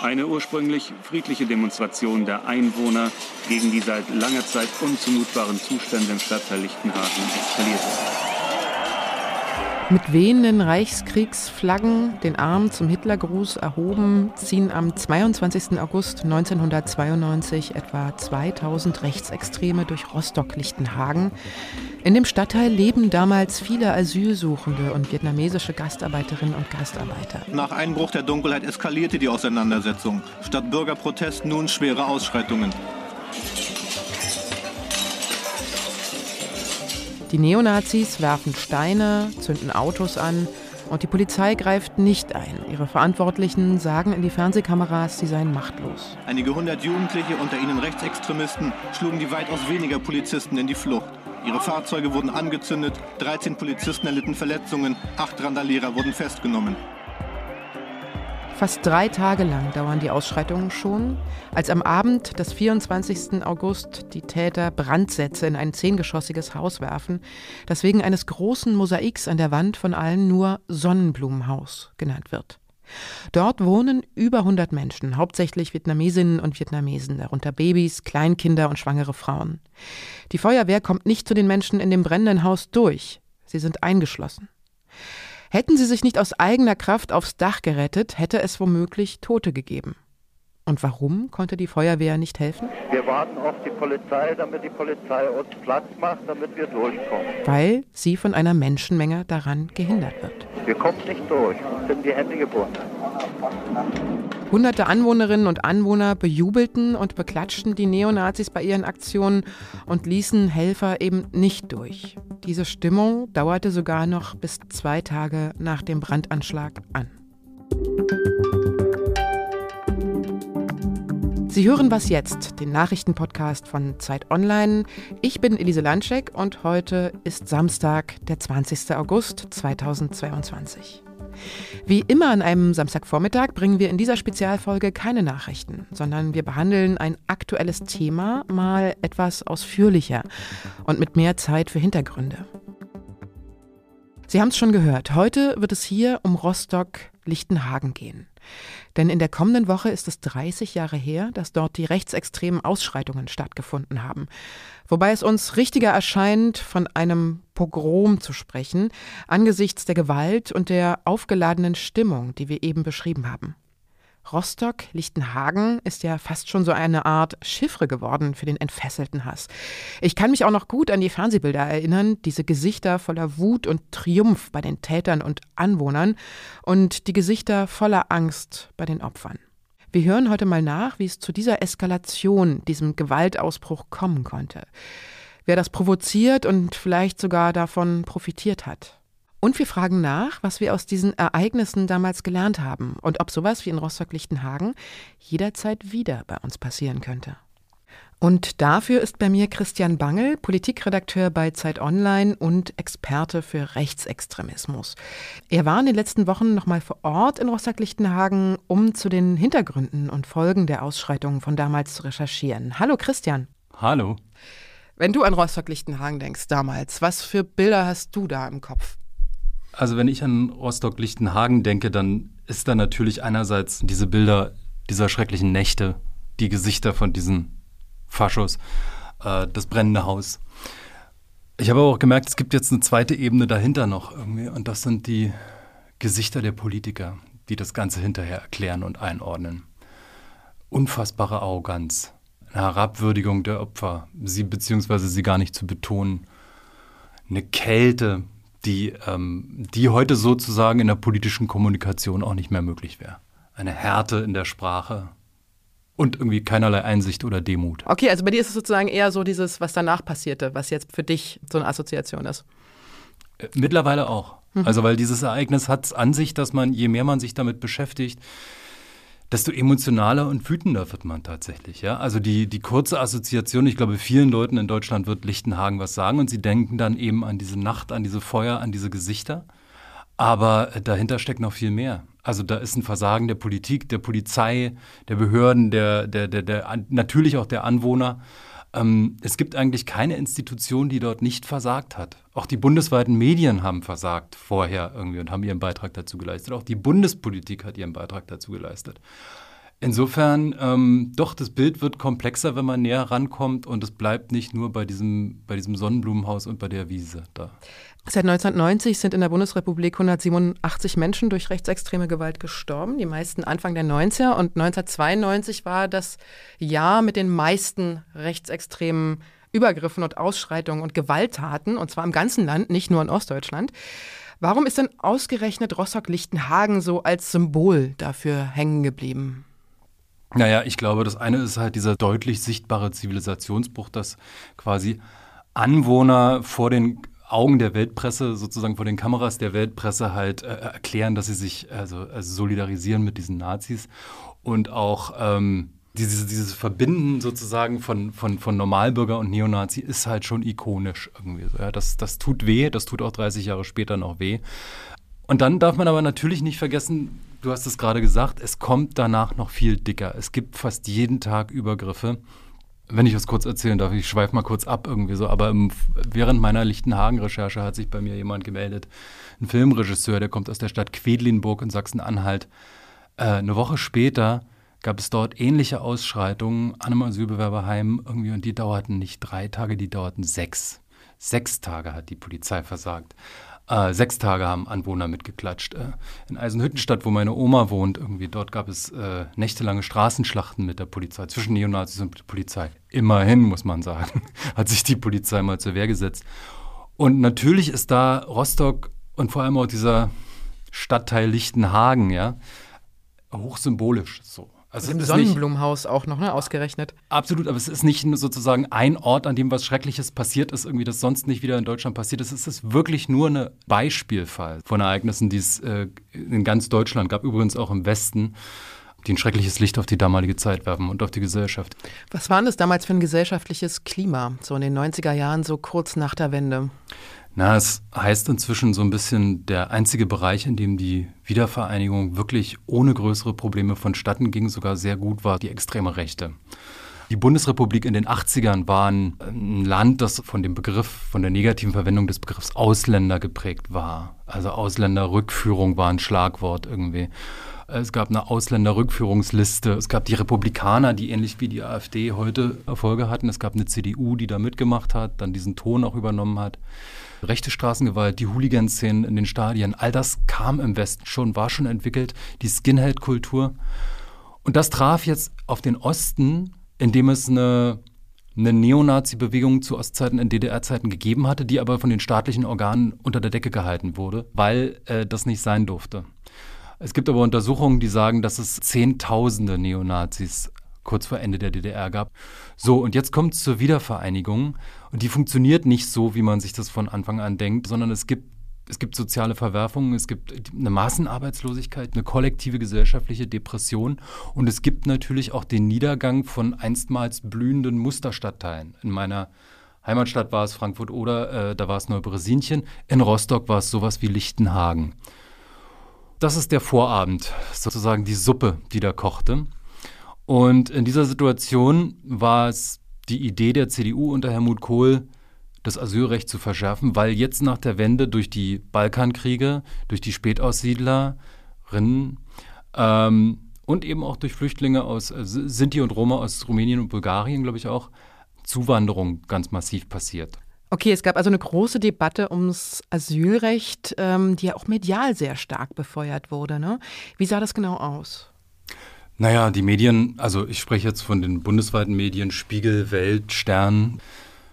Eine ursprünglich friedliche Demonstration der Einwohner gegen die seit langer Zeit unzumutbaren Zustände im Stadtteil Lichtenhagen eskalierte. Mit wehenden Reichskriegsflaggen, den Arm zum Hitlergruß erhoben, ziehen am 22. August 1992 etwa 2000 Rechtsextreme durch Rostock-Lichtenhagen. In dem Stadtteil leben damals viele Asylsuchende und vietnamesische Gastarbeiterinnen und Gastarbeiter. Nach Einbruch der Dunkelheit eskalierte die Auseinandersetzung. Statt Bürgerprotest nun schwere Ausschreitungen. Die Neonazis werfen Steine, zünden Autos an und die Polizei greift nicht ein. Ihre Verantwortlichen sagen in die Fernsehkameras, sie seien machtlos. Einige hundert Jugendliche, unter ihnen Rechtsextremisten, schlugen die weitaus weniger Polizisten in die Flucht. Ihre Fahrzeuge wurden angezündet, 13 Polizisten erlitten Verletzungen, acht Randalierer wurden festgenommen. Fast drei Tage lang dauern die Ausschreitungen schon, als am Abend des 24. August die Täter Brandsätze in ein zehngeschossiges Haus werfen, das wegen eines großen Mosaiks an der Wand von allen nur Sonnenblumenhaus genannt wird. Dort wohnen über 100 Menschen, hauptsächlich Vietnamesinnen und Vietnamesen, darunter Babys, Kleinkinder und schwangere Frauen. Die Feuerwehr kommt nicht zu den Menschen in dem brennenden Haus durch. Sie sind eingeschlossen. Hätten sie sich nicht aus eigener Kraft aufs Dach gerettet, hätte es womöglich Tote gegeben. Und warum konnte die Feuerwehr nicht helfen? Wir warten auf die Polizei, damit die Polizei uns Platz macht, damit wir durchkommen. Weil sie von einer Menschenmenge daran gehindert wird. Wir kommen nicht durch, sind die Hände gebunden. Hunderte Anwohnerinnen und Anwohner bejubelten und beklatschten die Neonazis bei ihren Aktionen und ließen Helfer eben nicht durch. Diese Stimmung dauerte sogar noch bis zwei Tage nach dem Brandanschlag an. Sie hören was jetzt, den Nachrichtenpodcast von Zeit Online. Ich bin Elise Landschek und heute ist Samstag, der 20. August 2022. Wie immer an einem Samstagvormittag bringen wir in dieser Spezialfolge keine Nachrichten, sondern wir behandeln ein aktuelles Thema mal etwas ausführlicher und mit mehr Zeit für Hintergründe. Sie haben es schon gehört, heute wird es hier um Rostock-Lichtenhagen gehen. Denn in der kommenden Woche ist es 30 Jahre her, dass dort die rechtsextremen Ausschreitungen stattgefunden haben. Wobei es uns richtiger erscheint, von einem Pogrom zu sprechen, angesichts der Gewalt und der aufgeladenen Stimmung, die wir eben beschrieben haben. Rostock, Lichtenhagen ist ja fast schon so eine Art Chiffre geworden für den entfesselten Hass. Ich kann mich auch noch gut an die Fernsehbilder erinnern, diese Gesichter voller Wut und Triumph bei den Tätern und Anwohnern und die Gesichter voller Angst bei den Opfern. Wir hören heute mal nach, wie es zu dieser Eskalation, diesem Gewaltausbruch kommen konnte. Wer das provoziert und vielleicht sogar davon profitiert hat. Und wir fragen nach, was wir aus diesen Ereignissen damals gelernt haben und ob sowas wie in Rostock-Lichtenhagen jederzeit wieder bei uns passieren könnte. Und dafür ist bei mir Christian Bangel, Politikredakteur bei Zeit Online und Experte für Rechtsextremismus. Er war in den letzten Wochen nochmal vor Ort in Rostock-Lichtenhagen, um zu den Hintergründen und Folgen der Ausschreitungen von damals zu recherchieren. Hallo Christian. Hallo. Wenn du an Rostock-Lichtenhagen denkst damals, was für Bilder hast du da im Kopf? Also wenn ich an Rostock-Lichtenhagen denke, dann ist da natürlich einerseits diese Bilder dieser schrecklichen Nächte, die Gesichter von diesen Faschos, äh, das brennende Haus. Ich habe auch gemerkt, es gibt jetzt eine zweite Ebene dahinter noch irgendwie und das sind die Gesichter der Politiker, die das Ganze hinterher erklären und einordnen. Unfassbare Arroganz, eine Herabwürdigung der Opfer, sie beziehungsweise sie gar nicht zu betonen, eine Kälte, die, ähm, die heute sozusagen in der politischen Kommunikation auch nicht mehr möglich wäre. Eine Härte in der Sprache und irgendwie keinerlei Einsicht oder Demut. Okay, also bei dir ist es sozusagen eher so dieses, was danach passierte, was jetzt für dich so eine Assoziation ist. Äh, mittlerweile auch. Mhm. Also weil dieses Ereignis hat es an sich, dass man, je mehr man sich damit beschäftigt, desto emotionaler und wütender wird man tatsächlich. Ja? Also die, die kurze Assoziation, ich glaube, vielen Leuten in Deutschland wird Lichtenhagen was sagen und sie denken dann eben an diese Nacht, an diese Feuer, an diese Gesichter. Aber dahinter steckt noch viel mehr. Also da ist ein Versagen der Politik, der Polizei, der Behörden, der, der, der, der natürlich auch der Anwohner. Ähm, es gibt eigentlich keine Institution, die dort nicht versagt hat. Auch die bundesweiten Medien haben versagt vorher irgendwie und haben ihren Beitrag dazu geleistet. Auch die Bundespolitik hat ihren Beitrag dazu geleistet. Insofern, ähm, doch, das Bild wird komplexer, wenn man näher rankommt und es bleibt nicht nur bei diesem, bei diesem Sonnenblumenhaus und bei der Wiese da. Seit 1990 sind in der Bundesrepublik 187 Menschen durch rechtsextreme Gewalt gestorben, die meisten Anfang der 90er. Und 1992 war das Jahr mit den meisten rechtsextremen Übergriffen und Ausschreitungen und Gewalttaten, und zwar im ganzen Land, nicht nur in Ostdeutschland. Warum ist denn ausgerechnet Rostock-Lichtenhagen so als Symbol dafür hängen geblieben? Naja, ich glaube, das eine ist halt dieser deutlich sichtbare Zivilisationsbruch, dass quasi Anwohner vor den Augen der Weltpresse, sozusagen vor den Kameras der Weltpresse halt äh, erklären, dass sie sich also, also, solidarisieren mit diesen Nazis und auch ähm, dieses, dieses Verbinden sozusagen von, von, von Normalbürger und Neonazi ist halt schon ikonisch irgendwie. Ja, das, das tut weh, das tut auch 30 Jahre später noch weh. Und dann darf man aber natürlich nicht vergessen, du hast es gerade gesagt, es kommt danach noch viel dicker. Es gibt fast jeden Tag Übergriffe. Wenn ich das kurz erzählen darf, ich schweife mal kurz ab irgendwie so, aber im, während meiner Lichtenhagen-Recherche hat sich bei mir jemand gemeldet, ein Filmregisseur, der kommt aus der Stadt Quedlinburg in Sachsen-Anhalt. Äh, eine Woche später gab es dort ähnliche Ausschreitungen an einem Asylbewerberheim irgendwie und die dauerten nicht drei Tage, die dauerten sechs. Sechs Tage hat die Polizei versagt. Äh, sechs Tage haben Anwohner mitgeklatscht. Äh, in Eisenhüttenstadt, wo meine Oma wohnt, irgendwie dort gab es äh, nächtelange Straßenschlachten mit der Polizei, zwischen Neonazis und Polizei. Immerhin, muss man sagen, hat sich die Polizei mal zur Wehr gesetzt. Und natürlich ist da Rostock und vor allem auch dieser Stadtteil Lichtenhagen, ja, hochsymbolisch so. Also Im Sonnenblumenhaus auch noch, ne, ausgerechnet. Absolut, aber es ist nicht sozusagen ein Ort, an dem was Schreckliches passiert ist, irgendwie das sonst nicht wieder in Deutschland passiert ist. Es ist wirklich nur ein Beispielfall von Ereignissen, die es äh, in ganz Deutschland gab, übrigens auch im Westen die ein schreckliches Licht auf die damalige Zeit werfen und auf die Gesellschaft. Was war denn das damals für ein gesellschaftliches Klima, so in den 90er Jahren, so kurz nach der Wende? Na, es heißt inzwischen so ein bisschen, der einzige Bereich, in dem die Wiedervereinigung wirklich ohne größere Probleme vonstatten ging, sogar sehr gut war, die extreme Rechte. Die Bundesrepublik in den 80ern war ein Land, das von dem Begriff, von der negativen Verwendung des Begriffs Ausländer geprägt war. Also Ausländerrückführung war ein Schlagwort irgendwie. Es gab eine Ausländerrückführungsliste. Es gab die Republikaner, die ähnlich wie die AfD heute Erfolge hatten. Es gab eine CDU, die da mitgemacht hat, dann diesen Ton auch übernommen hat rechte Straßengewalt, die Hooligan-Szenen in den Stadien, all das kam im Westen schon, war schon entwickelt, die Skinhead-Kultur. Und das traf jetzt auf den Osten, indem es eine, eine Neonazi-Bewegung zu Ostzeiten in DDR-Zeiten gegeben hatte, die aber von den staatlichen Organen unter der Decke gehalten wurde, weil äh, das nicht sein durfte. Es gibt aber Untersuchungen, die sagen, dass es Zehntausende Neonazis kurz vor Ende der DDR gab. So, und jetzt kommt es zur Wiedervereinigung. Und die funktioniert nicht so, wie man sich das von Anfang an denkt, sondern es gibt es gibt soziale Verwerfungen, es gibt eine Massenarbeitslosigkeit, eine kollektive gesellschaftliche Depression und es gibt natürlich auch den Niedergang von einstmals blühenden Musterstadtteilen. In meiner Heimatstadt war es Frankfurt oder äh, da war es Neubresinchen, in Rostock war es sowas wie Lichtenhagen. Das ist der Vorabend, sozusagen die Suppe, die da kochte. Und in dieser Situation war es die Idee der CDU unter Helmut Kohl, das Asylrecht zu verschärfen, weil jetzt nach der Wende durch die Balkankriege, durch die Spätaussiedlerinnen ähm, und eben auch durch Flüchtlinge aus äh, Sinti und Roma aus Rumänien und Bulgarien, glaube ich auch, Zuwanderung ganz massiv passiert. Okay, es gab also eine große Debatte ums Asylrecht, ähm, die ja auch medial sehr stark befeuert wurde. Ne? Wie sah das genau aus? Naja, die Medien, also ich spreche jetzt von den bundesweiten Medien, Spiegel, Welt, Stern,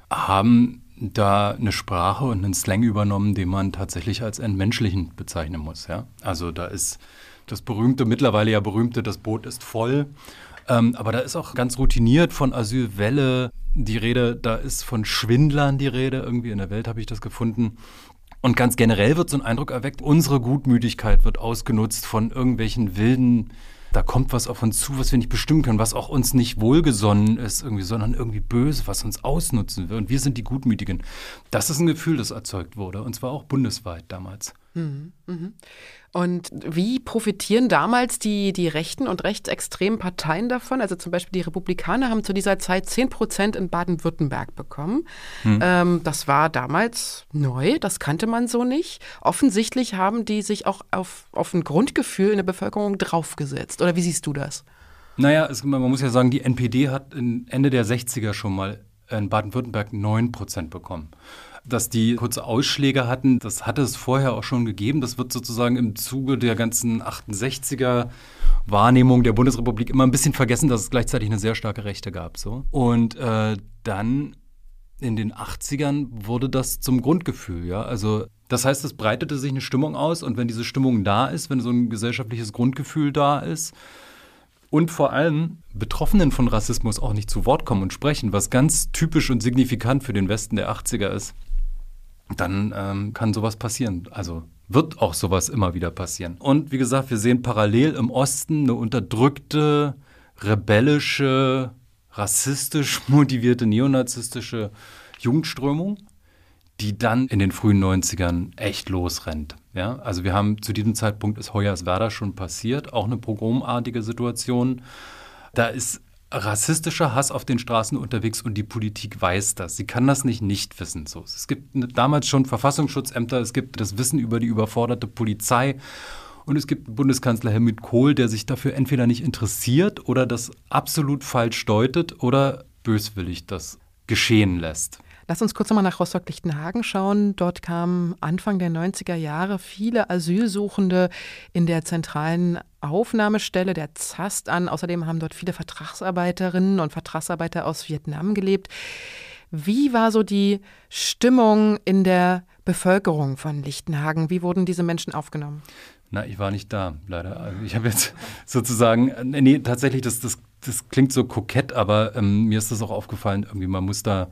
haben da eine Sprache und einen Slang übernommen, den man tatsächlich als entmenschlichen bezeichnen muss. Ja? Also da ist das berühmte, mittlerweile ja berühmte, das Boot ist voll. Ähm, aber da ist auch ganz routiniert von Asylwelle die Rede, da ist von Schwindlern die Rede, irgendwie in der Welt habe ich das gefunden. Und ganz generell wird so ein Eindruck erweckt, unsere Gutmütigkeit wird ausgenutzt von irgendwelchen wilden da kommt was auf uns zu, was wir nicht bestimmen können, was auch uns nicht wohlgesonnen ist, irgendwie, sondern irgendwie böse, was uns ausnutzen will. Und wir sind die Gutmütigen. Das ist ein Gefühl, das erzeugt wurde, und zwar auch bundesweit damals. Mhm, mhm. Und wie profitieren damals die, die rechten und rechtsextremen Parteien davon? Also zum Beispiel die Republikaner haben zu dieser Zeit 10 Prozent in Baden-Württemberg bekommen. Hm. Ähm, das war damals neu, das kannte man so nicht. Offensichtlich haben die sich auch auf, auf ein Grundgefühl in der Bevölkerung draufgesetzt. Oder wie siehst du das? Naja, es, man muss ja sagen, die NPD hat Ende der 60er schon mal in Baden-Württemberg 9 Prozent bekommen. Dass die kurze Ausschläge hatten, das hatte es vorher auch schon gegeben. Das wird sozusagen im Zuge der ganzen 68er Wahrnehmung der Bundesrepublik immer ein bisschen vergessen, dass es gleichzeitig eine sehr starke Rechte gab. So. Und äh, dann in den 80ern wurde das zum Grundgefühl, ja. Also das heißt, es breitete sich eine Stimmung aus und wenn diese Stimmung da ist, wenn so ein gesellschaftliches Grundgefühl da ist, und vor allem Betroffenen von Rassismus auch nicht zu Wort kommen und sprechen, was ganz typisch und signifikant für den Westen der 80er ist, dann ähm, kann sowas passieren. Also wird auch sowas immer wieder passieren. Und wie gesagt, wir sehen parallel im Osten eine unterdrückte, rebellische, rassistisch motivierte, neonazistische Jugendströmung, die dann in den frühen 90ern echt losrennt. Ja, also wir haben zu diesem Zeitpunkt ist Hoyerswerda schon passiert, auch eine pogromartige Situation. Da ist rassistischer Hass auf den Straßen unterwegs und die Politik weiß das. Sie kann das nicht nicht wissen. So, es gibt damals schon Verfassungsschutzämter, es gibt das Wissen über die überforderte Polizei und es gibt Bundeskanzler Helmut Kohl, der sich dafür entweder nicht interessiert oder das absolut falsch deutet oder böswillig das geschehen lässt. Lass uns kurz nochmal nach Rostock-Lichtenhagen schauen. Dort kamen Anfang der 90er Jahre viele Asylsuchende in der zentralen Aufnahmestelle der ZAST an. Außerdem haben dort viele Vertragsarbeiterinnen und Vertragsarbeiter aus Vietnam gelebt. Wie war so die Stimmung in der Bevölkerung von Lichtenhagen? Wie wurden diese Menschen aufgenommen? Na, ich war nicht da, leider. Also ich habe jetzt sozusagen, nee, tatsächlich, das, das, das klingt so kokett, aber ähm, mir ist das auch aufgefallen, irgendwie, man muss da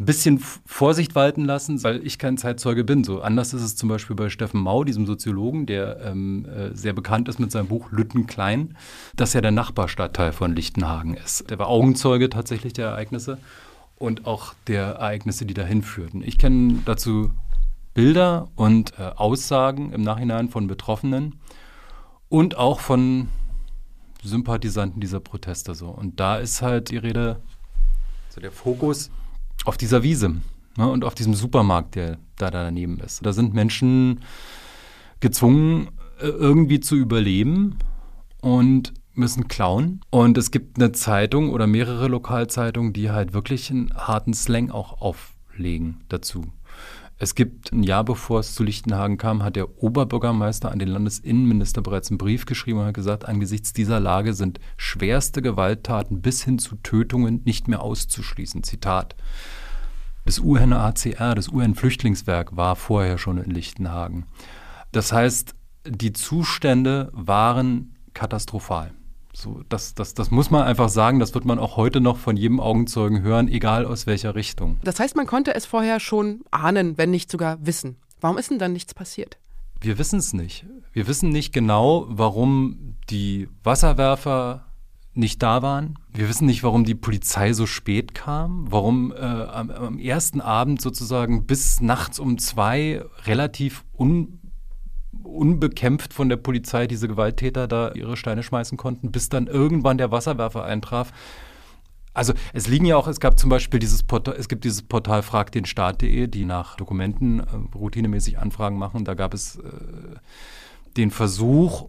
ein bisschen Vorsicht walten lassen, weil ich kein Zeitzeuge bin. So anders ist es zum Beispiel bei Steffen Mau, diesem Soziologen, der ähm, äh, sehr bekannt ist mit seinem Buch Lütten Klein, das ja der Nachbarstadtteil von Lichtenhagen ist. Der war Augenzeuge tatsächlich der Ereignisse und auch der Ereignisse, die dahin führten. Ich kenne dazu Bilder und äh, Aussagen im Nachhinein von Betroffenen und auch von Sympathisanten dieser Proteste so. Und da ist halt die Rede, also der Fokus auf dieser Wiese ne, und auf diesem Supermarkt, der da daneben ist. Da sind Menschen gezwungen, äh, irgendwie zu überleben und müssen klauen. Und es gibt eine Zeitung oder mehrere Lokalzeitungen, die halt wirklich einen harten Slang auch auflegen dazu. Es gibt ein Jahr bevor es zu Lichtenhagen kam, hat der Oberbürgermeister an den Landesinnenminister bereits einen Brief geschrieben und hat gesagt, angesichts dieser Lage sind schwerste Gewalttaten bis hin zu Tötungen nicht mehr auszuschließen. Zitat. Das UNHCR, das UN-Flüchtlingswerk, war vorher schon in Lichtenhagen. Das heißt, die Zustände waren katastrophal. So, das, das, das muss man einfach sagen, das wird man auch heute noch von jedem Augenzeugen hören, egal aus welcher Richtung. Das heißt, man konnte es vorher schon ahnen, wenn nicht sogar wissen. Warum ist denn dann nichts passiert? Wir wissen es nicht. Wir wissen nicht genau, warum die Wasserwerfer nicht da waren. Wir wissen nicht, warum die Polizei so spät kam, warum äh, am, am, ersten Abend sozusagen bis nachts um zwei relativ un, unbekämpft von der Polizei diese Gewalttäter da ihre Steine schmeißen konnten, bis dann irgendwann der Wasserwerfer eintraf. Also es liegen ja auch, es gab zum Beispiel dieses Portal, es gibt dieses Portal fragdenstaat.de, die nach Dokumenten äh, routinemäßig Anfragen machen. Da gab es äh, den Versuch,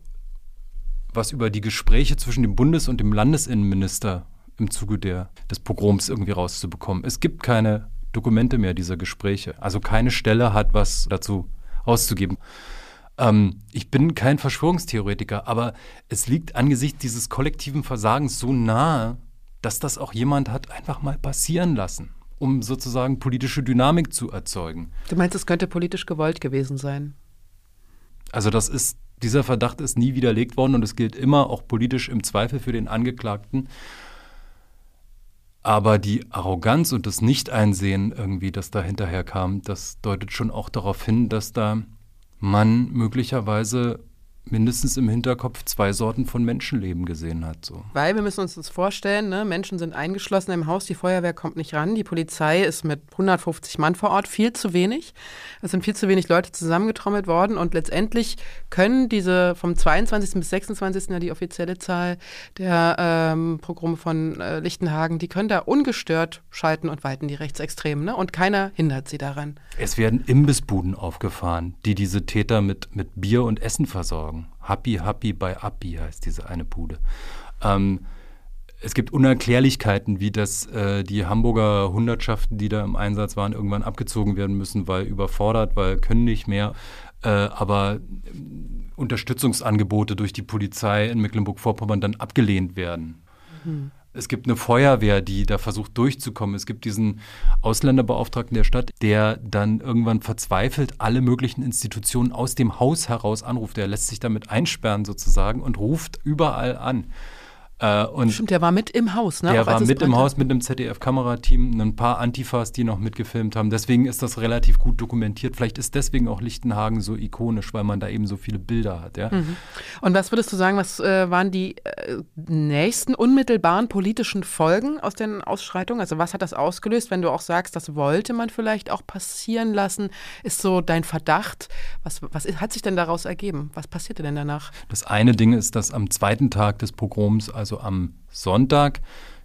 was über die Gespräche zwischen dem Bundes- und dem Landesinnenminister im Zuge der, des Pogroms irgendwie rauszubekommen. Es gibt keine Dokumente mehr dieser Gespräche. Also keine Stelle hat was dazu auszugeben. Ähm, ich bin kein Verschwörungstheoretiker, aber es liegt angesichts dieses kollektiven Versagens so nahe, dass das auch jemand hat einfach mal passieren lassen, um sozusagen politische Dynamik zu erzeugen. Du meinst, es könnte politisch gewollt gewesen sein? Also das ist dieser Verdacht ist nie widerlegt worden und es gilt immer auch politisch im Zweifel für den Angeklagten. Aber die Arroganz und das Nicht-Einsehen irgendwie, das da hinterher kam, das deutet schon auch darauf hin, dass da man möglicherweise mindestens im Hinterkopf zwei Sorten von Menschenleben gesehen hat. So. Weil wir müssen uns das vorstellen, ne? Menschen sind eingeschlossen im Haus, die Feuerwehr kommt nicht ran, die Polizei ist mit 150 Mann vor Ort, viel zu wenig. Es sind viel zu wenig Leute zusammengetrommelt worden und letztendlich können diese vom 22. bis 26. ja die offizielle Zahl der ähm, Pogrome von äh, Lichtenhagen, die können da ungestört schalten und walten, die Rechtsextremen. Ne? Und keiner hindert sie daran. Es werden Imbissbuden aufgefahren, die diese Täter mit, mit Bier und Essen versorgen. Happy Happy bei Appi heißt diese eine Bude. Ähm, es gibt Unerklärlichkeiten, wie das äh, die Hamburger Hundertschaften, die da im Einsatz waren, irgendwann abgezogen werden müssen, weil überfordert, weil können nicht mehr. Äh, aber Unterstützungsangebote durch die Polizei in Mecklenburg-Vorpommern dann abgelehnt werden. Mhm. Es gibt eine Feuerwehr, die da versucht durchzukommen. Es gibt diesen Ausländerbeauftragten der Stadt, der dann irgendwann verzweifelt alle möglichen Institutionen aus dem Haus heraus anruft. Der lässt sich damit einsperren sozusagen und ruft überall an. Äh, und Stimmt, der war mit im Haus, ne? Der Auch war mit im Haus mit einem ZDF-Kamerateam, ein paar Antifas, die noch mitgefilmt haben. Deswegen ist das relativ gut dokumentiert. Vielleicht ist deswegen auch Lichtenhagen so ikonisch, weil man da eben so viele Bilder hat. Ja? Mhm. Und was würdest du sagen, was äh, waren die äh, nächsten unmittelbaren politischen Folgen aus den Ausschreitungen? Also was hat das ausgelöst, wenn du auch sagst, das wollte man vielleicht auch passieren lassen? Ist so dein Verdacht? Was, was hat sich denn daraus ergeben? Was passierte denn danach? Das eine Ding ist, dass am zweiten Tag des Pogroms, also also am Sonntag,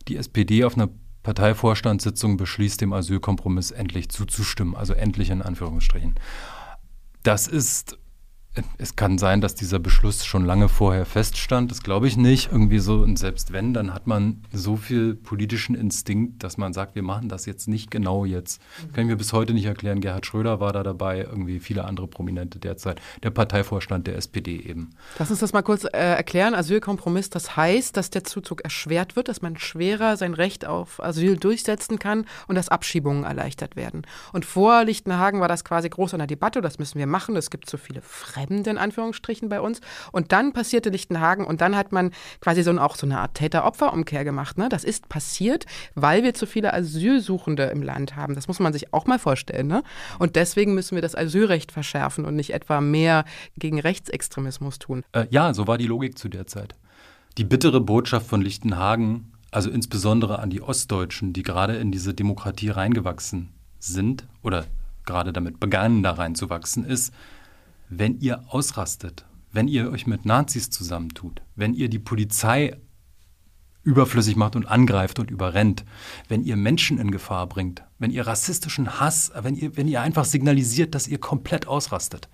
die SPD auf einer Parteivorstandssitzung beschließt, dem Asylkompromiss endlich zuzustimmen, also endlich in Anführungsstrichen. Das ist es kann sein, dass dieser Beschluss schon lange vorher feststand. Das glaube ich nicht. Irgendwie so, und selbst wenn, dann hat man so viel politischen Instinkt, dass man sagt, wir machen das jetzt nicht genau jetzt. Das kann ich mir bis heute nicht erklären. Gerhard Schröder war da dabei, irgendwie viele andere Prominente derzeit. Der Parteivorstand der SPD eben. Lass uns das mal kurz äh, erklären. Asylkompromiss, das heißt, dass der Zuzug erschwert wird, dass man schwerer sein Recht auf Asyl durchsetzen kann und dass Abschiebungen erleichtert werden. Und vor Lichtenhagen war das quasi groß an der Debatte. Das müssen wir machen. Es gibt so viele Fremde. Fremde in Anführungsstrichen bei uns. Und dann passierte Lichtenhagen und dann hat man quasi so auch so eine Art Täter-Opfer-Umkehr gemacht. Ne? Das ist passiert, weil wir zu viele Asylsuchende im Land haben. Das muss man sich auch mal vorstellen. Ne? Und deswegen müssen wir das Asylrecht verschärfen und nicht etwa mehr gegen Rechtsextremismus tun. Äh, ja, so war die Logik zu der Zeit. Die bittere Botschaft von Lichtenhagen, also insbesondere an die Ostdeutschen, die gerade in diese Demokratie reingewachsen sind oder gerade damit begannen, da reinzuwachsen, ist, wenn ihr ausrastet, wenn ihr euch mit Nazis zusammentut, wenn ihr die Polizei überflüssig macht und angreift und überrennt, wenn ihr Menschen in Gefahr bringt, wenn ihr rassistischen Hass, wenn ihr, wenn ihr einfach signalisiert, dass ihr komplett ausrastet,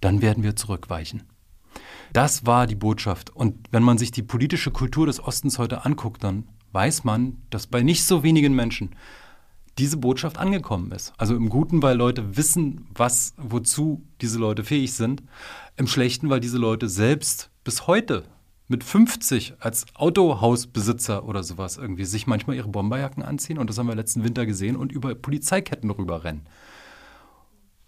dann werden wir zurückweichen. Das war die Botschaft. Und wenn man sich die politische Kultur des Ostens heute anguckt, dann weiß man, dass bei nicht so wenigen Menschen diese Botschaft angekommen ist. Also im Guten, weil Leute wissen, was, wozu diese Leute fähig sind. Im Schlechten, weil diese Leute selbst bis heute mit 50 als Autohausbesitzer oder sowas irgendwie sich manchmal ihre Bomberjacken anziehen und das haben wir letzten Winter gesehen und über Polizeiketten rüberrennen.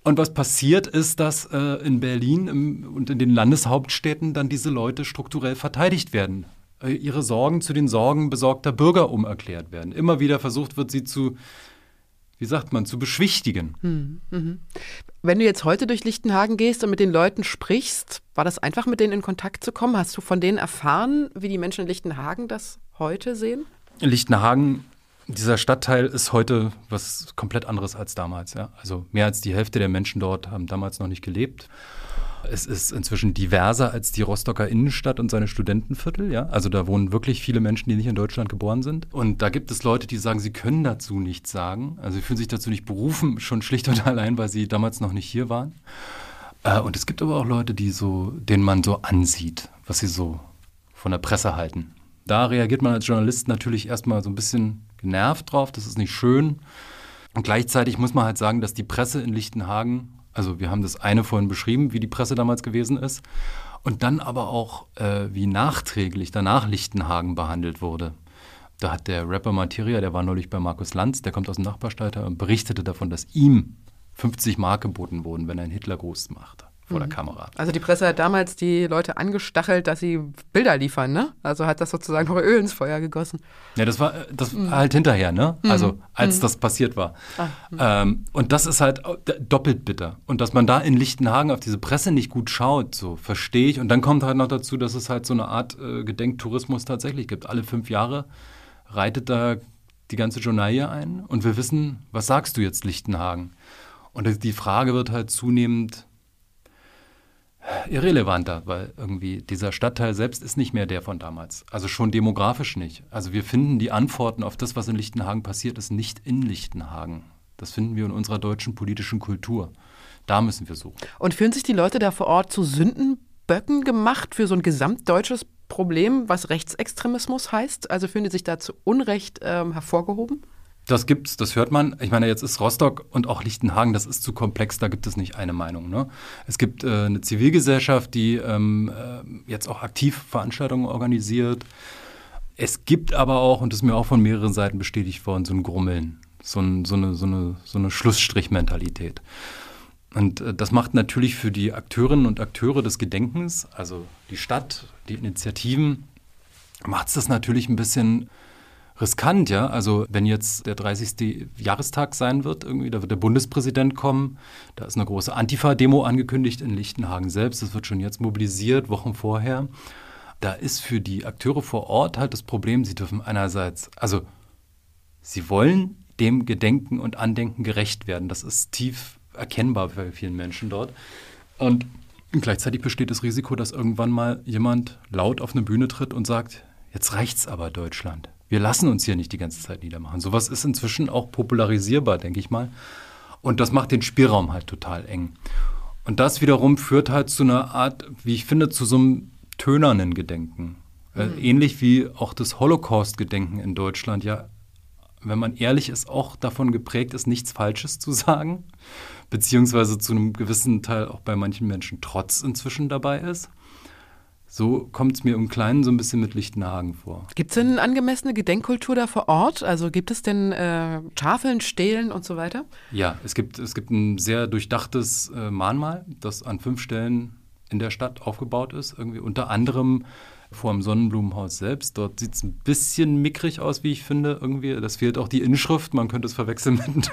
Und was passiert ist, dass äh, in Berlin im, und in den Landeshauptstädten dann diese Leute strukturell verteidigt werden. Äh, ihre Sorgen zu den Sorgen besorgter Bürger umerklärt werden. Immer wieder versucht wird, sie zu wie sagt man, zu beschwichtigen. Hm, mhm. Wenn du jetzt heute durch Lichtenhagen gehst und mit den Leuten sprichst, war das einfach mit denen in Kontakt zu kommen? Hast du von denen erfahren, wie die Menschen in Lichtenhagen das heute sehen? Lichtenhagen, dieser Stadtteil ist heute was komplett anderes als damals. Ja? Also mehr als die Hälfte der Menschen dort haben damals noch nicht gelebt. Es ist inzwischen diverser als die Rostocker Innenstadt und seine Studentenviertel. Ja? Also da wohnen wirklich viele Menschen, die nicht in Deutschland geboren sind. Und da gibt es Leute, die sagen, sie können dazu nichts sagen. Also sie fühlen sich dazu nicht berufen, schon schlicht und allein, weil sie damals noch nicht hier waren. Äh, und es gibt aber auch Leute, die so, denen man so ansieht, was sie so von der Presse halten. Da reagiert man als Journalist natürlich erstmal so ein bisschen genervt drauf. Das ist nicht schön. Und gleichzeitig muss man halt sagen, dass die Presse in Lichtenhagen also wir haben das eine vorhin beschrieben, wie die Presse damals gewesen ist. Und dann aber auch, äh, wie nachträglich danach Lichtenhagen behandelt wurde. Da hat der Rapper Materia, der war neulich bei Markus Lanz, der kommt aus dem Nachbarstadtteil und berichtete davon, dass ihm 50 Mark geboten wurden, wenn er einen Hitlergruß machte vor der mhm. Kamera. Also die Presse hat damals die Leute angestachelt, dass sie Bilder liefern, ne? Also hat das sozusagen noch Öl ins Feuer gegossen. Ja, das war das mhm. halt hinterher, ne? Mhm. Also als mhm. das passiert war. Ah, mhm. ähm, und das ist halt doppelt bitter. Und dass man da in Lichtenhagen auf diese Presse nicht gut schaut, so verstehe ich. Und dann kommt halt noch dazu, dass es halt so eine Art äh, Gedenktourismus tatsächlich gibt. Alle fünf Jahre reitet da die ganze Journalie ein und wir wissen, was sagst du jetzt Lichtenhagen? Und die Frage wird halt zunehmend irrelevanter, weil irgendwie dieser Stadtteil selbst ist nicht mehr der von damals. Also schon demografisch nicht. Also wir finden die Antworten auf das, was in Lichtenhagen passiert ist, nicht in Lichtenhagen. Das finden wir in unserer deutschen politischen Kultur. Da müssen wir suchen. Und fühlen sich die Leute da vor Ort zu Sünden Böcken gemacht für so ein gesamtdeutsches Problem, was Rechtsextremismus heißt? Also fühlen die sich da zu Unrecht ähm, hervorgehoben? Das gibt's, das hört man. Ich meine, jetzt ist Rostock und auch Lichtenhagen, das ist zu komplex, da gibt es nicht eine Meinung. Ne? Es gibt äh, eine Zivilgesellschaft, die ähm, äh, jetzt auch aktiv Veranstaltungen organisiert. Es gibt aber auch, und das ist mir auch von mehreren Seiten bestätigt worden, so ein Grummeln, so, ein, so eine, so eine, so eine Schlussstrichmentalität. Und äh, das macht natürlich für die Akteurinnen und Akteure des Gedenkens, also die Stadt, die Initiativen, macht es das natürlich ein bisschen riskant, ja. Also wenn jetzt der 30. Jahrestag sein wird, irgendwie, da wird der Bundespräsident kommen, da ist eine große Antifa-Demo angekündigt in Lichtenhagen selbst, das wird schon jetzt mobilisiert, Wochen vorher. Da ist für die Akteure vor Ort halt das Problem, sie dürfen einerseits, also sie wollen dem Gedenken und Andenken gerecht werden. Das ist tief erkennbar bei vielen Menschen dort. Und gleichzeitig besteht das Risiko, dass irgendwann mal jemand laut auf eine Bühne tritt und sagt, jetzt reicht's aber Deutschland. Wir lassen uns hier nicht die ganze Zeit niedermachen. Sowas ist inzwischen auch popularisierbar, denke ich mal. Und das macht den Spielraum halt total eng. Und das wiederum führt halt zu einer Art, wie ich finde, zu so einem tönernen Gedenken. Äh, mhm. ähnlich wie auch das Holocaust-Gedenken in Deutschland ja, wenn man ehrlich ist, auch davon geprägt ist, nichts Falsches zu sagen, beziehungsweise zu einem gewissen Teil auch bei manchen Menschen Trotz inzwischen dabei ist. So kommt es mir im Kleinen so ein bisschen mit Lichtenhagen vor. Gibt es denn eine angemessene Gedenkkultur da vor Ort? Also gibt es denn äh, Tafeln, Stelen und so weiter? Ja, es gibt, es gibt ein sehr durchdachtes äh, Mahnmal, das an fünf Stellen in der Stadt aufgebaut ist. Irgendwie unter anderem vor dem Sonnenblumenhaus selbst. Dort sieht es ein bisschen mickrig aus, wie ich finde. Irgendwie. Das fehlt auch die Inschrift. Man könnte es verwechseln mit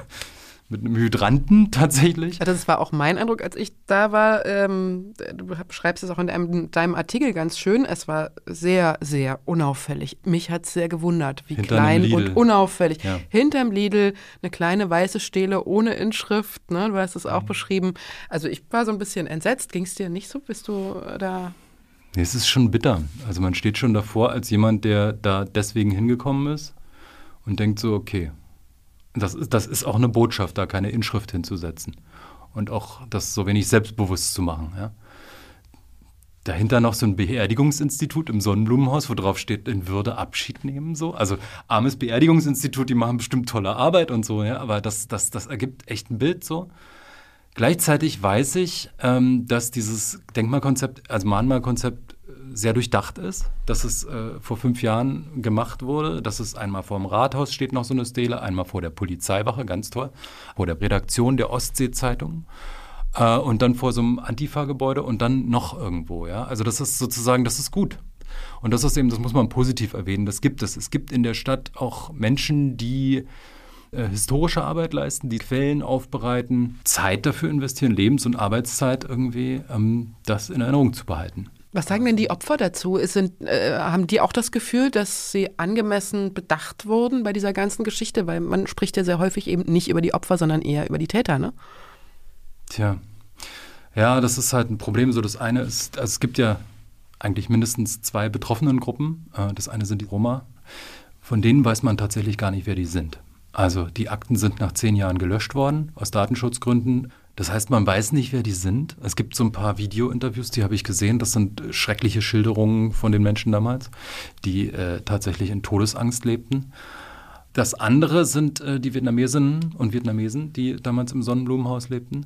mit einem Hydranten tatsächlich. Das war auch mein Eindruck, als ich da war. Ähm, du beschreibst es auch in deinem, in deinem, Artikel ganz schön. Es war sehr, sehr unauffällig. Mich hat es sehr gewundert, wie Hinter klein und unauffällig. Ja. Hinterm Lidl eine kleine weiße Stele ohne Inschrift. Ne? Du hast es auch mhm. beschrieben. Also ich war so ein bisschen entsetzt. Ging es dir nicht so? Bist du da es ist schon bitter. Also man steht schon davor als jemand, der da deswegen hingekommen ist und denkt so, okay, das ist, das ist auch eine Botschaft, da keine Inschrift hinzusetzen. Und auch das so wenig selbstbewusst zu machen. Ja. Dahinter noch so ein Beerdigungsinstitut im Sonnenblumenhaus, wo drauf steht, in Würde Abschied nehmen. So. Also armes Beerdigungsinstitut, die machen bestimmt tolle Arbeit und so, ja, aber das, das, das ergibt echt ein Bild so. Gleichzeitig weiß ich, ähm, dass dieses Denkmalkonzept, also Mahnmalkonzept sehr durchdacht ist, dass es äh, vor fünf Jahren gemacht wurde, dass es einmal vor dem Rathaus steht noch so eine Stele, einmal vor der Polizeiwache, ganz toll, vor der Redaktion der Ostsee-Zeitung äh, und dann vor so einem Antifa-Gebäude und dann noch irgendwo. Ja? Also das ist sozusagen, das ist gut. Und das ist eben, das muss man positiv erwähnen, das gibt es. Es gibt in der Stadt auch Menschen, die äh, historische Arbeit leisten, die Quellen aufbereiten, Zeit dafür investieren, Lebens- und Arbeitszeit irgendwie, ähm, das in Erinnerung zu behalten. Was sagen denn die Opfer dazu? Sind, äh, haben die auch das Gefühl, dass sie angemessen bedacht wurden bei dieser ganzen Geschichte? Weil man spricht ja sehr häufig eben nicht über die Opfer, sondern eher über die Täter, ne? Tja. Ja, das ist halt ein Problem. So, das eine ist, also es gibt ja eigentlich mindestens zwei betroffenen Gruppen. Äh, das eine sind die Roma. Von denen weiß man tatsächlich gar nicht, wer die sind. Also die Akten sind nach zehn Jahren gelöscht worden, aus Datenschutzgründen. Das heißt, man weiß nicht, wer die sind. Es gibt so ein paar Video-Interviews, die habe ich gesehen. Das sind schreckliche Schilderungen von den Menschen damals, die äh, tatsächlich in Todesangst lebten. Das andere sind äh, die Vietnamesinnen und Vietnamesen, die damals im Sonnenblumenhaus lebten.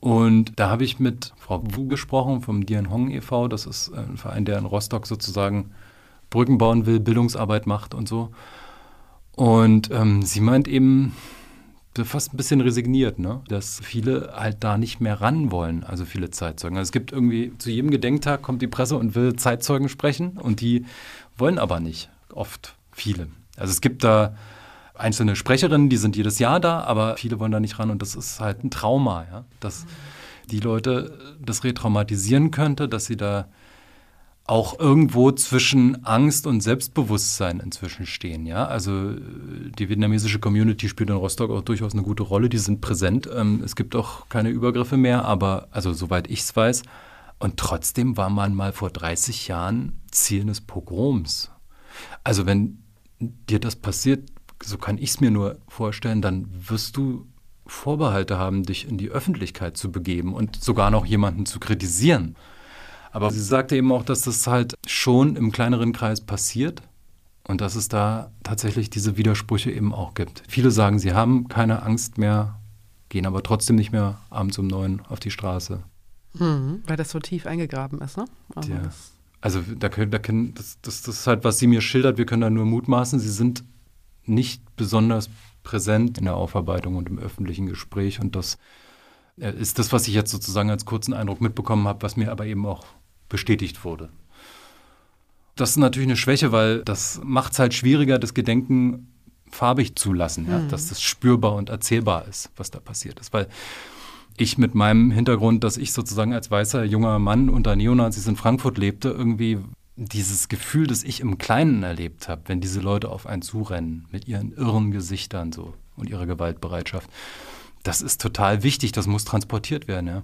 Und da habe ich mit Frau Wu gesprochen vom Dien Hong e.V. Das ist äh, ein Verein, der in Rostock sozusagen Brücken bauen will, Bildungsarbeit macht und so. Und ähm, sie meint eben, fast ein bisschen resigniert, ne? dass viele halt da nicht mehr ran wollen, also viele Zeitzeugen. Also es gibt irgendwie, zu jedem Gedenktag kommt die Presse und will Zeitzeugen sprechen und die wollen aber nicht, oft viele. Also es gibt da einzelne Sprecherinnen, die sind jedes Jahr da, aber viele wollen da nicht ran und das ist halt ein Trauma, ja? dass die Leute das retraumatisieren könnte, dass sie da auch irgendwo zwischen Angst und Selbstbewusstsein inzwischen stehen. Ja? Also die vietnamesische Community spielt in Rostock auch durchaus eine gute Rolle. Die sind präsent. Ähm, es gibt auch keine Übergriffe mehr, aber also soweit ich es weiß. Und trotzdem war man mal vor 30 Jahren Ziel eines Pogroms. Also wenn dir das passiert, so kann ich es mir nur vorstellen, dann wirst du Vorbehalte haben, dich in die Öffentlichkeit zu begeben und sogar noch jemanden zu kritisieren. Aber sie sagte eben auch, dass das halt schon im kleineren Kreis passiert und dass es da tatsächlich diese Widersprüche eben auch gibt. Viele sagen, sie haben keine Angst mehr, gehen aber trotzdem nicht mehr abends um neun auf die Straße. Mhm, weil das so tief eingegraben ist, ne? Also, ja. also da können, da können, das, das, das ist halt, was sie mir schildert, wir können da nur mutmaßen, sie sind nicht besonders präsent in der Aufarbeitung und im öffentlichen Gespräch und das äh, ist das, was ich jetzt sozusagen als kurzen Eindruck mitbekommen habe, was mir aber eben auch bestätigt wurde. Das ist natürlich eine Schwäche, weil das macht es halt schwieriger, das Gedenken farbig zu lassen, ja? Mhm. dass das spürbar und erzählbar ist, was da passiert ist. Weil ich mit meinem Hintergrund, dass ich sozusagen als weißer junger Mann unter Neonazis in Frankfurt lebte, irgendwie dieses Gefühl, das ich im Kleinen erlebt habe, wenn diese Leute auf einen zurennen, mit ihren irren Gesichtern so und ihrer Gewaltbereitschaft, das ist total wichtig, das muss transportiert werden. Ja?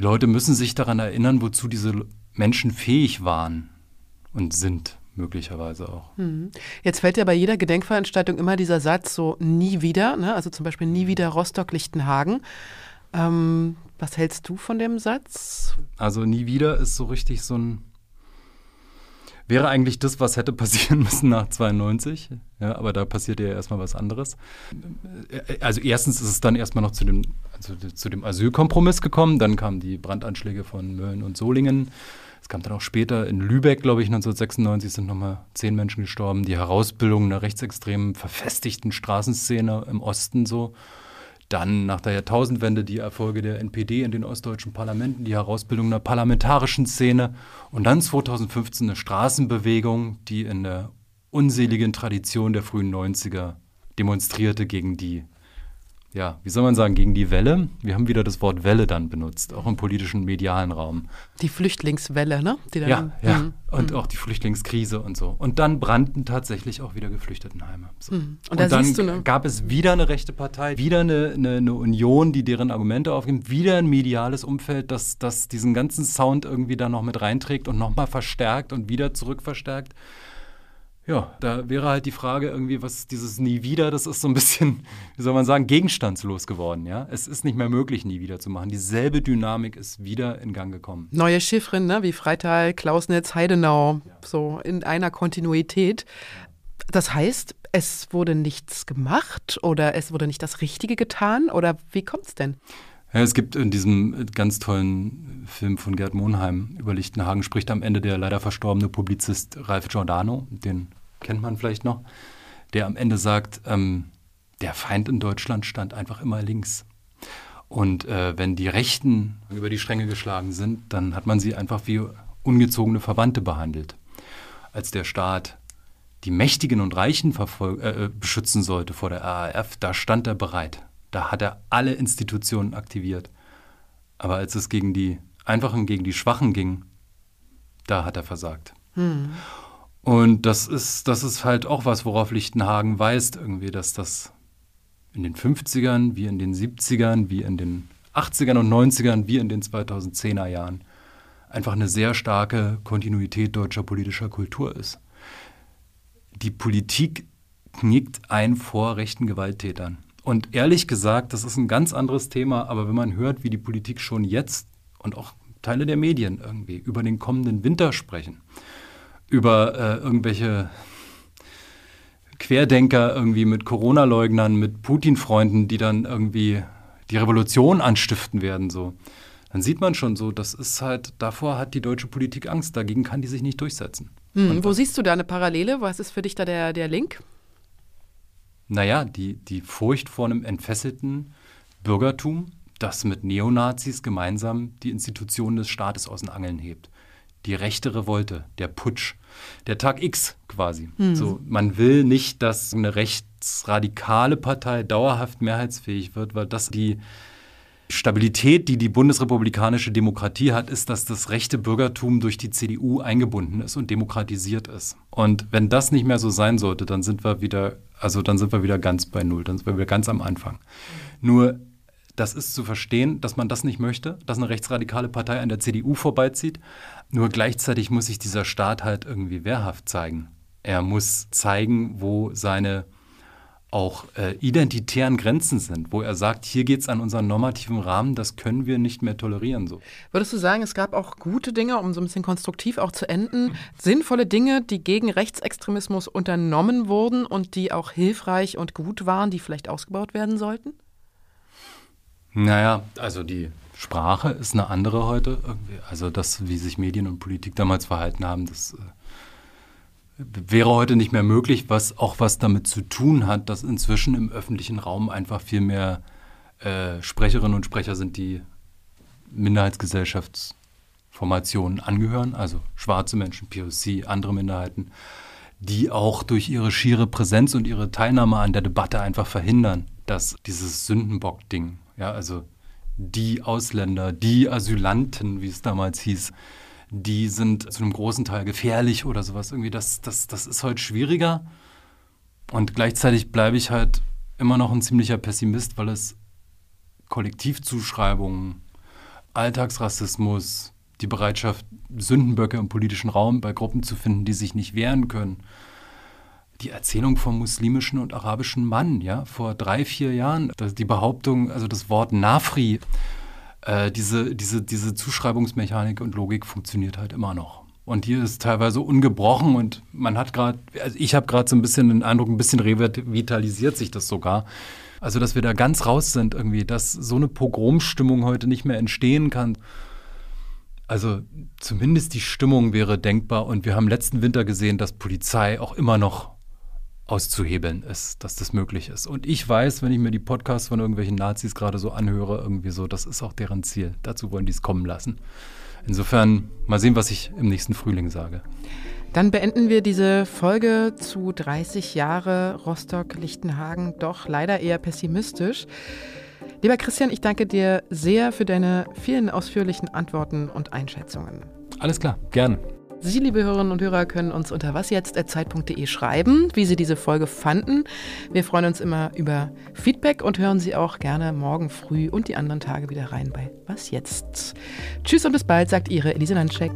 Die Leute müssen sich daran erinnern, wozu diese Menschen fähig waren und sind möglicherweise auch. Hm. Jetzt fällt ja bei jeder Gedenkveranstaltung immer dieser Satz so nie wieder, ne? also zum Beispiel nie wieder Rostock-Lichtenhagen. Ähm, was hältst du von dem Satz? Also nie wieder ist so richtig so ein wäre eigentlich das, was hätte passieren müssen nach 92. Ja, aber da passiert ja erstmal was anderes. Also erstens ist es dann erstmal noch zu dem, also zu dem Asylkompromiss gekommen. Dann kamen die Brandanschläge von Mölln und Solingen. Es kam dann auch später in Lübeck, glaube ich, 1996 sind nochmal zehn Menschen gestorben. Die Herausbildung einer rechtsextremen, verfestigten Straßenszene im Osten so. Dann nach der Jahrtausendwende die Erfolge der NPD in den ostdeutschen Parlamenten, die Herausbildung einer parlamentarischen Szene und dann 2015 eine Straßenbewegung, die in der unseligen Tradition der frühen 90er demonstrierte gegen die ja, wie soll man sagen, gegen die Welle. Wir haben wieder das Wort Welle dann benutzt, auch im politischen medialen Raum. Die Flüchtlingswelle, ne? ja, ja. Mhm. Und mhm. auch die Flüchtlingskrise und so. Und dann brannten tatsächlich auch wieder Geflüchtetenheime. So. Mhm. Und, und, da dann du, ne? gab es wieder eine rechte Partei, wieder eine, eine, eine, Union, die deren Argumente aufgibt, wieder ein mediales Umfeld, das, das diesen ganzen Sound irgendwie da noch mit reinträgt und nochmal verstärkt und wieder zurückverstärkt. Ja, da wäre halt die Frage irgendwie, was dieses Nie wieder, das ist so ein bisschen, wie soll man sagen, gegenstandslos geworden, ja. Es ist nicht mehr möglich, nie wieder zu machen. Dieselbe Dynamik ist wieder in Gang gekommen. Neue Chiffren, ne, wie Freital, Klausnitz, Heidenau, ja. so in einer Kontinuität. Das heißt, es wurde nichts gemacht oder es wurde nicht das Richtige getan oder wie kommt es denn? Ja, es gibt in diesem ganz tollen Film von Gerd Monheim über Lichtenhagen spricht am Ende der leider verstorbene Publizist Ralf Giordano, den kennt man vielleicht noch, der am Ende sagt, ähm, der Feind in Deutschland stand einfach immer links. Und äh, wenn die Rechten über die Stränge geschlagen sind, dann hat man sie einfach wie ungezogene Verwandte behandelt. Als der Staat die Mächtigen und Reichen äh, beschützen sollte vor der RAF, da stand er bereit. Da hat er alle Institutionen aktiviert. Aber als es gegen die Einfachen, gegen die Schwachen ging, da hat er versagt. Hm. Und das ist, das ist halt auch was, worauf Lichtenhagen weist, irgendwie, dass das in den 50ern, wie in den 70ern, wie in den 80ern und 90ern, wie in den 2010er Jahren einfach eine sehr starke Kontinuität deutscher politischer Kultur ist. Die Politik knickt ein vor rechten Gewalttätern. Und ehrlich gesagt, das ist ein ganz anderes Thema, aber wenn man hört, wie die Politik schon jetzt und auch Teile der Medien irgendwie über den kommenden Winter sprechen, über äh, irgendwelche Querdenker irgendwie mit Corona-Leugnern, mit Putin-Freunden, die dann irgendwie die Revolution anstiften werden, so. Dann sieht man schon so, das ist halt, davor hat die deutsche Politik Angst, dagegen kann die sich nicht durchsetzen. Hm, wo siehst du da eine Parallele? Was ist für dich da der, der Link? Naja, die, die Furcht vor einem entfesselten Bürgertum, das mit Neonazis gemeinsam die Institutionen des Staates aus den Angeln hebt die rechte Revolte, der Putsch, der Tag X quasi. Mhm. So, man will nicht, dass eine rechtsradikale Partei dauerhaft mehrheitsfähig wird, weil das die Stabilität, die die bundesrepublikanische Demokratie hat, ist, dass das rechte Bürgertum durch die CDU eingebunden ist und demokratisiert ist. Und wenn das nicht mehr so sein sollte, dann sind wir wieder, also dann sind wir wieder ganz bei Null, dann sind wir wieder ganz am Anfang. Nur das ist zu verstehen, dass man das nicht möchte, dass eine rechtsradikale Partei an der CDU vorbeizieht. Nur gleichzeitig muss sich dieser Staat halt irgendwie wehrhaft zeigen. Er muss zeigen, wo seine auch äh, identitären Grenzen sind, wo er sagt, hier geht es an unseren normativen Rahmen, das können wir nicht mehr tolerieren. So. Würdest du sagen, es gab auch gute Dinge, um so ein bisschen konstruktiv auch zu enden, sinnvolle Dinge, die gegen Rechtsextremismus unternommen wurden und die auch hilfreich und gut waren, die vielleicht ausgebaut werden sollten? Naja, also die Sprache ist eine andere heute. Also das, wie sich Medien und Politik damals verhalten haben, das äh, wäre heute nicht mehr möglich, was auch was damit zu tun hat, dass inzwischen im öffentlichen Raum einfach viel mehr äh, Sprecherinnen und Sprecher sind, die Minderheitsgesellschaftsformationen angehören, also schwarze Menschen, POC, andere Minderheiten, die auch durch ihre schiere Präsenz und ihre Teilnahme an der Debatte einfach verhindern, dass dieses Sündenbock-Ding, ja, also die Ausländer, die Asylanten, wie es damals hieß, die sind zu einem großen Teil gefährlich oder sowas. Irgendwie, das, das, das ist heute schwieriger. Und gleichzeitig bleibe ich halt immer noch ein ziemlicher Pessimist, weil es Kollektivzuschreibungen, Alltagsrassismus, die Bereitschaft, Sündenböcke im politischen Raum bei Gruppen zu finden, die sich nicht wehren können. Die Erzählung vom muslimischen und arabischen Mann, ja, vor drei, vier Jahren, die Behauptung, also das Wort Nafri, äh, diese, diese, diese Zuschreibungsmechanik und Logik funktioniert halt immer noch. Und hier ist teilweise ungebrochen und man hat gerade, also ich habe gerade so ein bisschen den Eindruck, ein bisschen revitalisiert sich das sogar. Also, dass wir da ganz raus sind irgendwie, dass so eine Pogromstimmung heute nicht mehr entstehen kann. Also zumindest die Stimmung wäre denkbar und wir haben letzten Winter gesehen, dass Polizei auch immer noch auszuhebeln ist, dass das möglich ist. Und ich weiß, wenn ich mir die Podcasts von irgendwelchen Nazis gerade so anhöre, irgendwie so, das ist auch deren Ziel. Dazu wollen die es kommen lassen. Insofern mal sehen, was ich im nächsten Frühling sage. Dann beenden wir diese Folge zu 30 Jahre Rostock-Lichtenhagen doch leider eher pessimistisch. Lieber Christian, ich danke dir sehr für deine vielen ausführlichen Antworten und Einschätzungen. Alles klar, gerne. Sie, liebe Hörerinnen und Hörer, können uns unter wasjetzt.zeit.de schreiben, wie Sie diese Folge fanden. Wir freuen uns immer über Feedback und hören Sie auch gerne morgen früh und die anderen Tage wieder rein bei Was jetzt? Tschüss und bis bald, sagt Ihre Elise Landscheck.